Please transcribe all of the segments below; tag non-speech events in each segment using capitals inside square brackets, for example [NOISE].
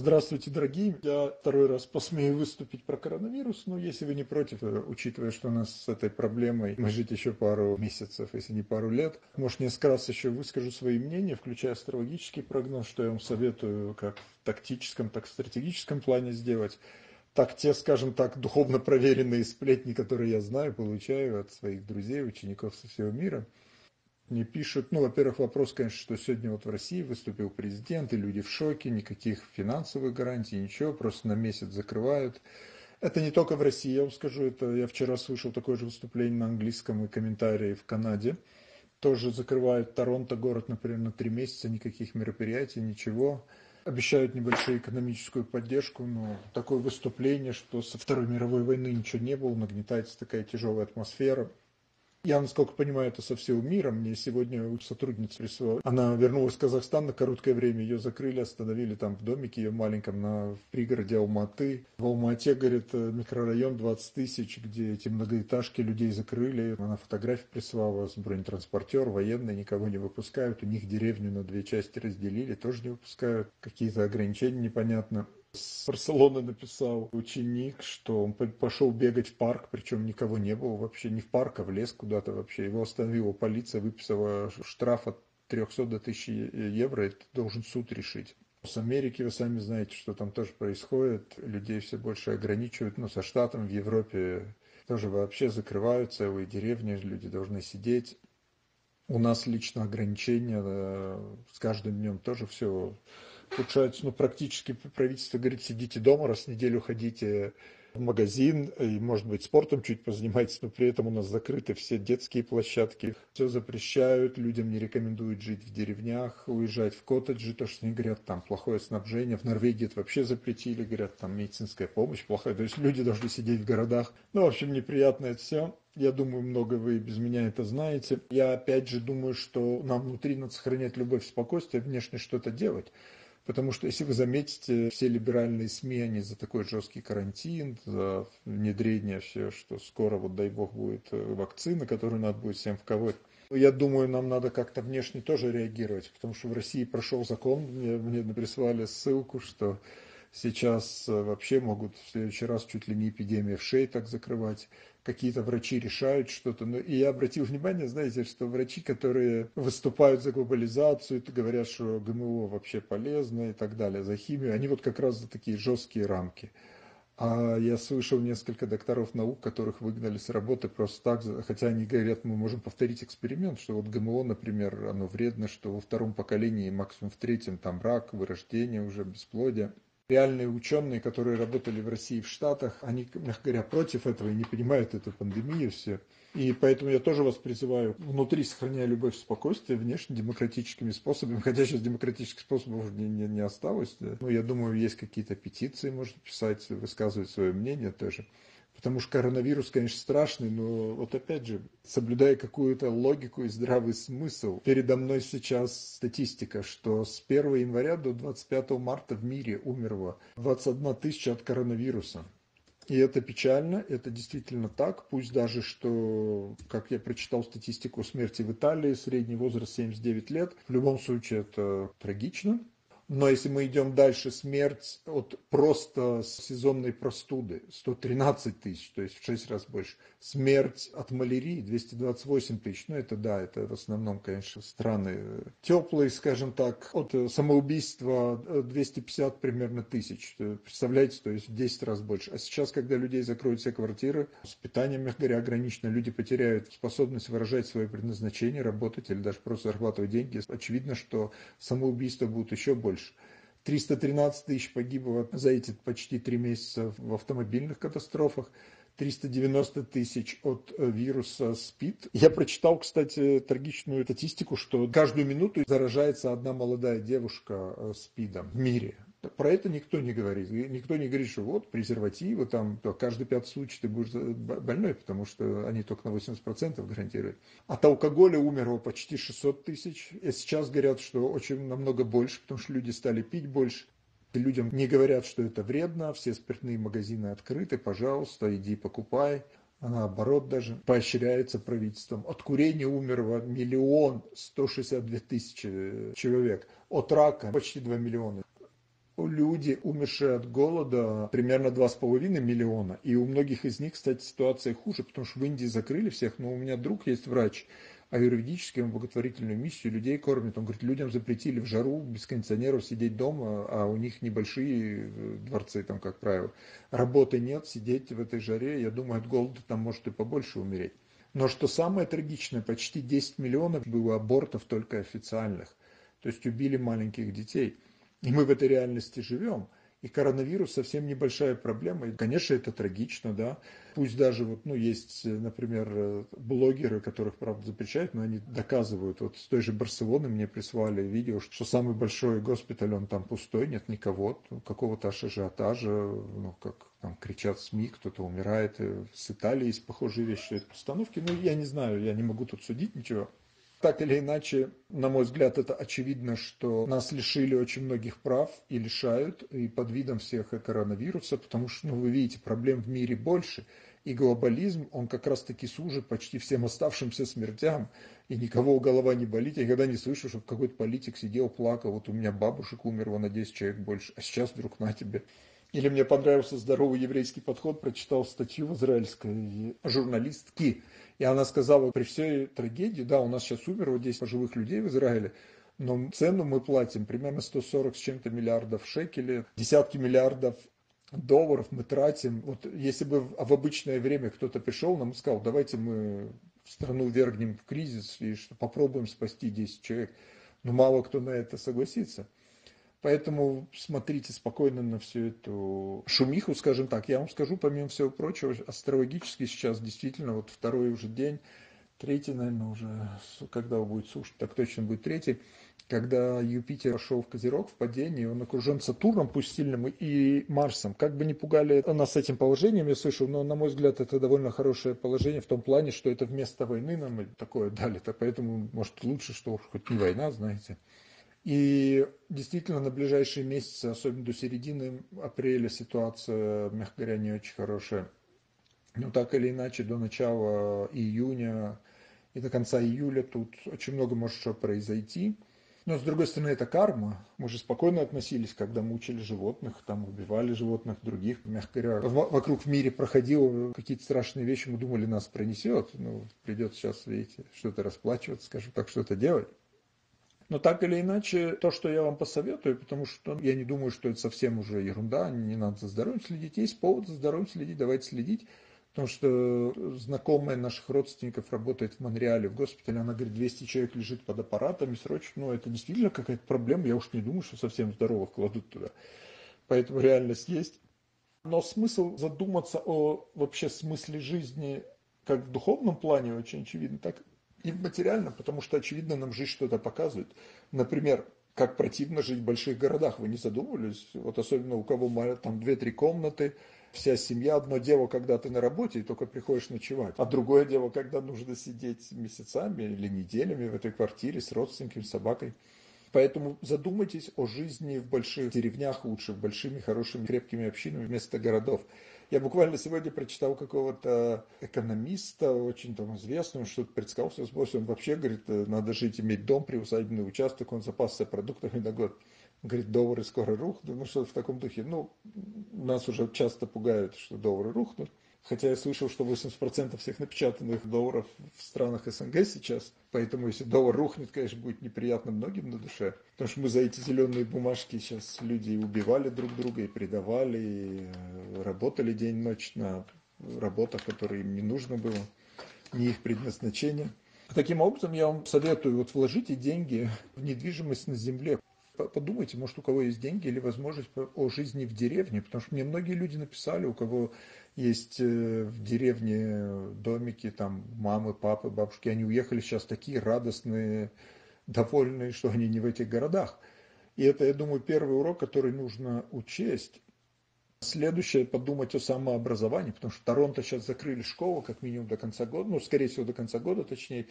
Здравствуйте, дорогие. Я второй раз посмею выступить про коронавирус, но если вы не против, э, учитывая, что у нас с этой проблемой мы жить еще пару месяцев, если не пару лет, может, несколько раз еще выскажу свои мнения, включая астрологический прогноз, что я вам советую как в тактическом, так и стратегическом плане сделать. Так те, скажем так, духовно проверенные сплетни, которые я знаю, получаю от своих друзей, учеников со всего мира – мне пишут, ну, во-первых, вопрос, конечно, что сегодня вот в России выступил президент, и люди в шоке, никаких финансовых гарантий, ничего, просто на месяц закрывают. Это не только в России, я вам скажу, это я вчера слышал такое же выступление на английском и комментарии в Канаде. Тоже закрывают Торонто, город, например, на три месяца, никаких мероприятий, ничего. Обещают небольшую экономическую поддержку, но такое выступление, что со Второй мировой войны ничего не было, нагнетается такая тяжелая атмосфера. Я, насколько понимаю, это со всего мира. Мне сегодня сотрудница прислала. Она вернулась в Казахстан на короткое время. Ее закрыли, остановили там в домике ее маленьком на пригороде Алматы. В Алмате, говорит, микрорайон 20 тысяч, где эти многоэтажки людей закрыли. Она фотографии прислала с бронетранспортер, военные никого не выпускают. У них деревню на две части разделили, тоже не выпускают. Какие-то ограничения непонятно с Барселоны написал ученик, что он пошел бегать в парк, причем никого не было вообще, не в парк, а в лес куда-то вообще. Его остановила полиция, выписала штраф от 300 до 1000 евро, это должен суд решить. С Америки вы сами знаете, что там тоже происходит. Людей все больше ограничивают. Ну, со штатом в Европе тоже вообще закрывают целые деревни, люди должны сидеть. У нас лично ограничения э, с каждым днем тоже все ухудшаются. Ну, практически правительство говорит, сидите дома, раз в неделю ходите в магазин и, может быть, спортом чуть позанимайтесь, но при этом у нас закрыты все детские площадки. Все запрещают, людям не рекомендуют жить в деревнях, уезжать в коттеджи, то, что они говорят, там плохое снабжение. В Норвегии это вообще запретили, говорят, там медицинская помощь плохая. То есть люди должны сидеть в городах. Ну, в общем, неприятно это все. Я думаю, много вы без меня это знаете. Я опять же думаю, что нам внутри надо сохранять любовь, спокойствие, внешне что-то делать. Потому что, если вы заметите, все либеральные СМИ, они за такой жесткий карантин, за внедрение все, что скоро, вот дай бог, будет э, вакцина, которую надо будет всем вколоть. Я думаю, нам надо как-то внешне тоже реагировать, потому что в России прошел закон, мне, мне прислали ссылку, что сейчас э, вообще могут в следующий раз чуть ли не эпидемия в шее так закрывать какие-то врачи решают что-то. Но и я обратил внимание, знаете, что врачи, которые выступают за глобализацию, говорят, что ГМО вообще полезно и так далее, за химию, они вот как раз за такие жесткие рамки. А я слышал несколько докторов наук, которых выгнали с работы просто так, хотя они говорят, мы можем повторить эксперимент, что вот ГМО, например, оно вредно, что во втором поколении, максимум в третьем, там рак, вырождение уже, бесплодие реальные ученые, которые работали в России в Штатах, они, мягко говоря, против этого и не понимают эту пандемию все. И поэтому я тоже вас призываю, внутри сохраняя любовь спокойствие, внешне демократическими способами, хотя сейчас демократических способов не, не, не осталось. Да. Но я думаю, есть какие-то петиции, можно писать, высказывать свое мнение тоже. Потому что коронавирус, конечно, страшный, но вот опять же, соблюдая какую-то логику и здравый смысл, передо мной сейчас статистика, что с 1 января до 25 марта в мире умерло 21 тысяча от коронавируса. И это печально, это действительно так, пусть даже что, как я прочитал статистику смерти в Италии, средний возраст 79 лет, в любом случае это трагично, но если мы идем дальше, смерть от просто сезонной простуды 113 тысяч, то есть в 6 раз больше. Смерть от малярии 228 тысяч. Ну это да, это в основном, конечно, страны теплые, скажем так. От самоубийства 250 примерно тысяч. Представляете, то есть в 10 раз больше. А сейчас, когда людей закроют все квартиры, с питанием, мягко говоря, ограничено, люди потеряют способность выражать свое предназначение, работать или даже просто зарабатывать деньги. Очевидно, что самоубийства будут еще больше больше. 313 тысяч погибло за эти почти три месяца в автомобильных катастрофах. 390 тысяч от э, вируса СПИД. Я прочитал, кстати, трагичную статистику, что каждую минуту заражается одна молодая девушка э, СПИДом в мире. Про это никто не говорит. Никто не говорит, что вот презервативы, там каждый пятый случай ты будешь больной, потому что они только на 80% гарантируют. От алкоголя умерло почти 600 тысяч. И сейчас говорят, что очень намного больше, потому что люди стали пить больше. Людям не говорят, что это вредно, все спиртные магазины открыты, пожалуйста, иди покупай. А наоборот даже поощряется правительством. От курения умерло миллион сто шестьдесят две тысячи человек. От рака почти два миллиона люди, умершие от голода, примерно 2,5 миллиона. И у многих из них, кстати, ситуация хуже, потому что в Индии закрыли всех. Но у меня друг есть врач, аюрведически, он благотворительную миссию, людей кормит. Он говорит, людям запретили в жару без кондиционеров сидеть дома, а у них небольшие э, дворцы там, как правило. Работы нет, сидеть в этой жаре, я думаю, от голода там может и побольше умереть. Но что самое трагичное, почти 10 миллионов было абортов только официальных. То есть убили маленьких детей. И мы в этой реальности живем. И коронавирус совсем небольшая проблема. И, конечно, это трагично, да. Пусть даже вот, ну, есть, например, блогеры, которых, правда, запрещают, но они доказывают. Вот с той же Барселоны мне прислали видео, что самый большой госпиталь, он там пустой, нет никого, какого-то аж ажиотажа, ну, как там кричат СМИ, кто-то умирает. С Италии есть похожие вещи, это постановки. Ну, я не знаю, я не могу тут судить ничего. Так или иначе, на мой взгляд, это очевидно, что нас лишили очень многих прав и лишают, и под видом всех коронавируса, потому что, ну, вы видите, проблем в мире больше, и глобализм, он как раз-таки служит почти всем оставшимся смертям, и никого голова не болит. Я никогда не слышу, что какой-то политик сидел, плакал, вот у меня бабушек умерло на 10 человек больше, а сейчас вдруг на тебе. Или мне понравился здоровый еврейский подход, прочитал статью израильской журналистки, и она сказала, при всей трагедии, да, у нас сейчас умерло 10 живых людей в Израиле, но цену мы платим примерно 140 с чем-то миллиардов шекелей, десятки миллиардов долларов мы тратим. Вот если бы в обычное время кто-то пришел нам сказал, давайте мы страну вергнем в кризис и что попробуем спасти 10 человек, но мало кто на это согласится. Поэтому смотрите спокойно на всю эту шумиху, скажем так. Я вам скажу, помимо всего прочего, астрологически сейчас действительно вот второй уже день, третий, наверное, уже, когда будет сушить, так точно будет третий, когда Юпитер шел в Козерог в падении, он окружен Сатурном, пусть сильным, и Марсом. Как бы не пугали нас этим положением, я слышал, но, на мой взгляд, это довольно хорошее положение в том плане, что это вместо войны нам такое [LAUGHS] дали-то, поэтому, может, лучше, что хоть не война, знаете. И действительно на ближайшие месяцы, особенно до середины апреля, ситуация, мягко говоря, не очень хорошая. Но так или иначе, до начала июня и до конца июля тут очень много может что произойти. Но, с другой стороны, это карма. Мы же спокойно относились, когда мучили животных, там убивали животных других. Мягко говоря, вокруг в мире проходило какие-то страшные вещи, мы думали, нас пронесет. Ну, придется сейчас, видите, что-то расплачиваться, скажем так, что-то делать. Но так или иначе, то, что я вам посоветую, потому что я не думаю, что это совсем уже ерунда, не надо за здоровьем следить. Есть повод за здоровьем следить, давайте следить. Потому что знакомая наших родственников работает в Монреале в госпитале, она говорит, 200 человек лежит под аппаратами срочно. Ну, это действительно какая-то проблема, я уж не думаю, что совсем здоровых кладут туда. Поэтому реальность есть. Но смысл задуматься о вообще смысле жизни как в духовном плане очень очевидно, так и в материальном, потому что, очевидно, нам жизнь что-то показывает. Например, как противно жить в больших городах. Вы не задумывались? Вот особенно у кого там две-три комнаты, вся семья, одно дело, когда ты на работе и только приходишь ночевать, а другое дело, когда нужно сидеть месяцами или неделями в этой квартире с родственниками, с собакой. Поэтому задумайтесь о жизни в больших деревнях лучше, в большими, хорошими, крепкими общинами вместо городов. Я буквально сегодня прочитал какого-то экономиста, очень там известного, что-то предсказал все сброс. Он вообще говорит, э, надо жить, иметь дом, приусадебный участок, он запасся продуктами на год. Говорит, доллары скоро рухнут, ну что-то в таком духе. Ну, нас уже часто пугают, что доллары рухнут. Хотя я слышал, что 80% всех напечатанных долларов в странах СНГ сейчас. Поэтому если доллар рухнет, конечно, будет неприятно многим на душе. Потому что мы за эти зеленые бумажки сейчас люди убивали друг друга и предавали, и э, работали день-ночь на работах, которые им не нужно было, не их предназначение. Таким образом, я вам советую, вот вложите деньги в недвижимость на земле подумайте, может, у кого есть деньги или возможность о жизни в деревне, потому что мне многие люди написали, у кого есть э, в деревне домики, там мамы, папы, бабушки, они уехали сейчас такие радостные, довольные, что они не в этих городах. И это, я думаю, первый урок, который нужно учесть. Следующее, подумать о самообразовании, потому что Торонто сейчас закрыли школу, как минимум до конца года, ну, скорее всего, до конца года, точнее,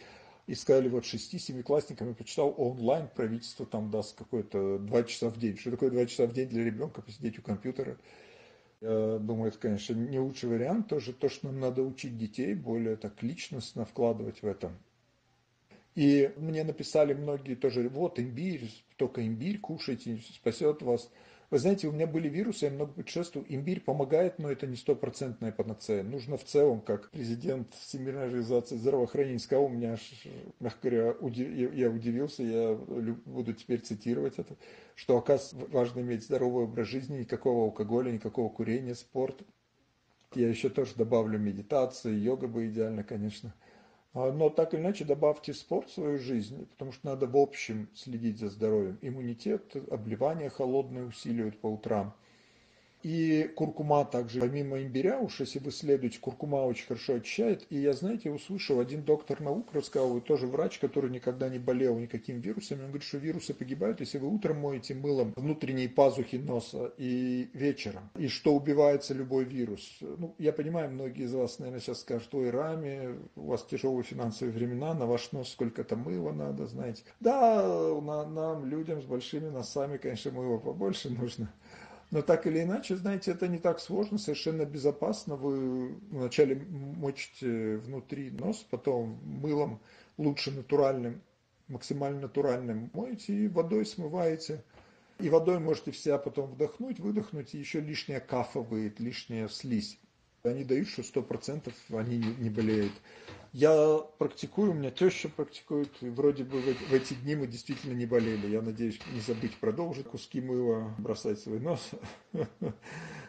и сказали, вот шести-семиклассникам, я почитал онлайн, правительство там даст какое-то два часа в день. Что такое два часа в день для ребенка, посидеть у компьютера? Я думаю, это, конечно, не лучший вариант. Тоже то, что нам надо учить детей, более так личностно вкладывать в это. И мне написали многие тоже, вот имбирь, только имбирь кушайте, спасет вас. Вы знаете, у меня были вирусы, я много путешествую. Имбирь помогает, но это не стопроцентная панацея. Нужно в целом, как президент Всемирной организации здравоохранения сказал, у меня, мягко говоря, я удивился, я буду теперь цитировать это, что, оказывается, важно иметь здоровый образ жизни, никакого алкоголя, никакого курения, спорт. Я еще тоже добавлю медитацию, йога бы идеально, конечно. А, но так или иначе добавьте спорт в свою жизнь, потому что надо в общем следить за здоровьем. Иммунитет, обливание холодное усиливают по утрам. И куркума также, помимо имбиря, уж если вы следуете, куркума очень хорошо очищает. И я, знаете, услышал, один доктор наук рассказал, тоже врач, который никогда не болел никаким вирусами, он говорит, что вирусы погибают, если вы утром моете мылом внутренние пазухи носа и вечером. И что убивается любой вирус. Ну, я понимаю, многие из вас, наверное, сейчас скажут, ой, Рами, у вас тяжелые финансовые времена, на ваш нос сколько-то мыла надо, знаете. Да, нам, людям с большими носами, конечно, мыла побольше нужно. Но так или иначе, знаете, это не так сложно, совершенно безопасно. Вы вначале мочите внутри нос, потом мылом лучше натуральным, максимально натуральным моете и водой смываете. И водой можете вся потом вдохнуть, выдохнуть, и еще лишняя кафа выйдет, лишняя слизь. Они дают, что сто процентов они не, не болеют. Я практикую, у меня теща практикует, и вроде бы в, в эти дни мы действительно не болели. Я надеюсь не забыть продолжить куски мыла, бросать свой нос. [LAUGHS]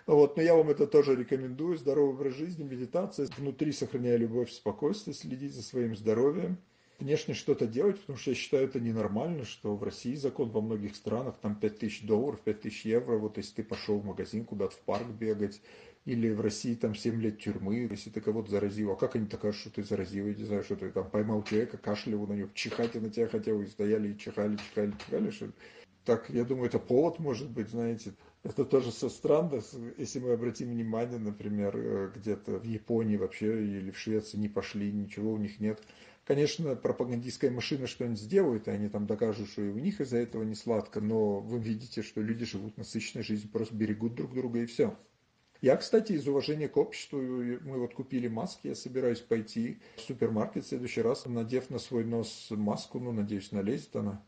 Вот, но я вам это тоже рекомендую. Здоровый образ жизни, медитация. Внутри сохраняя любовь, спокойствие, следить за своим здоровьем внешне что-то делать, потому что я считаю это ненормально, что в России закон во многих странах, там 5000 долларов, 5000 евро, вот если ты пошел в магазин куда-то в парк бегать, или в России там 7 лет тюрьмы, если ты кого-то заразил. А как они такая, что ты заразил? Я не знаю, что ты там поймал человека, кашлял на него, чихать на тебя хотел, и стояли, и чихали, чихали, чихали. Что... Так, я думаю, это повод может быть, знаете. Это тоже со странно, если мы обратим внимание, например, э, где-то в Японии вообще или в Швеции не пошли, ничего у них нет. Конечно, пропагандистская машина что-нибудь сделает, и они там докажут, что и у них из-за этого не сладко, но вы видите, что люди живут насыщенной жизнью, просто берегут друг друга и все. Я, кстати, из уважения к обществу, мы вот купили маски, я собираюсь пойти в супермаркет в следующий раз, надев на свой нос маску, ну, надеюсь, налезет она,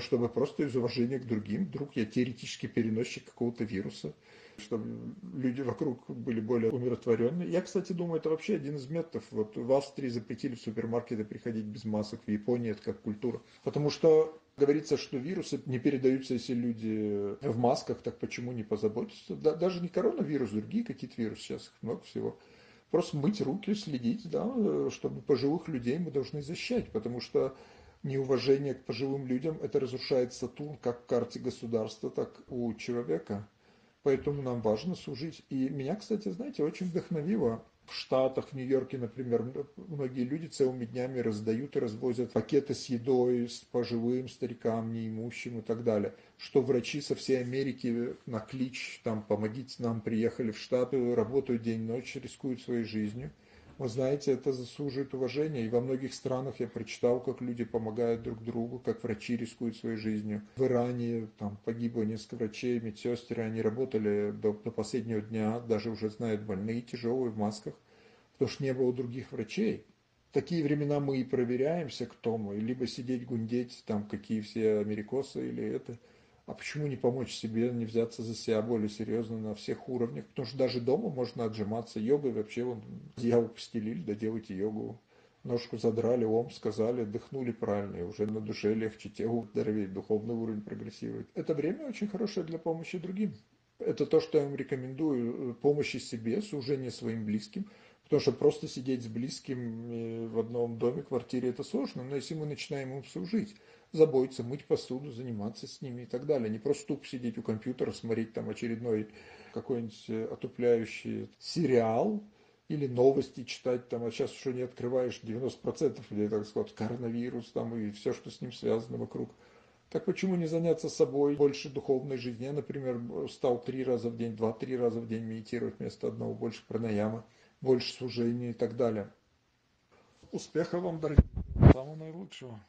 чтобы просто из уважения к другим, вдруг я теоретически переносчик какого-то вируса, чтобы люди вокруг были более умиротворенные. Я, кстати, думаю, это вообще один из методов. Вот в Австрии запретили в супермаркеты приходить без масок, в Японии это как культура. Потому что Говорится, что вирусы не передаются, если люди в масках, так почему не позаботиться? Да, даже не коронавирус, другие какие-то вирусы, сейчас много всего. Просто мыть руки, следить, да, чтобы пожилых людей мы должны защищать, потому что неуважение к пожилым людям, это разрушает Сатурн как в карте государства, так у человека. Поэтому нам важно служить. И меня, кстати, знаете, очень вдохновило в Штатах, в Нью-Йорке, например, многие люди целыми днями раздают и развозят пакеты с едой, с пожилым старикам, неимущим и так далее. Что врачи со всей Америки на клич, там, помогите нам, приехали в Штаты, работают день-ночь, рискуют своей жизнью. Вы знаете, это заслуживает уважения. И во многих странах я прочитал, как люди помогают друг другу, как врачи рискуют своей жизнью. В Иране там погибло несколько врачей, медсестры, они работали до, до последнего дня, даже уже знают больные, тяжелые в масках, потому что не было других врачей. В такие времена мы и проверяемся, кто мы, либо сидеть гундеть, там, какие все америкосы или это – а почему не помочь себе, не взяться за себя более серьезно на всех уровнях? Потому что даже дома можно отжиматься йогой, вообще вон одеяло постелили, да делайте йогу. Ножку задрали, ом сказали, дыхнули правильно, и уже на душе легче, тело здоровее, духовный уровень прогрессирует. Это время очень хорошее для помощи другим. Это то, что я вам рекомендую, помощи себе, служение своим близким, потому что просто сидеть с близким в одном доме, квартире, это сложно, но если мы начинаем им служить, заботиться, мыть посуду, заниматься с ними и так далее. Не просто тупо сидеть у компьютера, смотреть там очередной какой-нибудь э, отупляющий сериал или новости читать там, а сейчас уже не открываешь 90% людей, так сказать, коронавирус там и все, что с ним связано вокруг. Так почему не заняться собой, больше духовной жизни? Я, например, стал три раза в день, два-три раза в день медитировать вместо одного, больше пранаяма, больше служения и так далее. Успехов вам, дорогие! Самого наилучшего!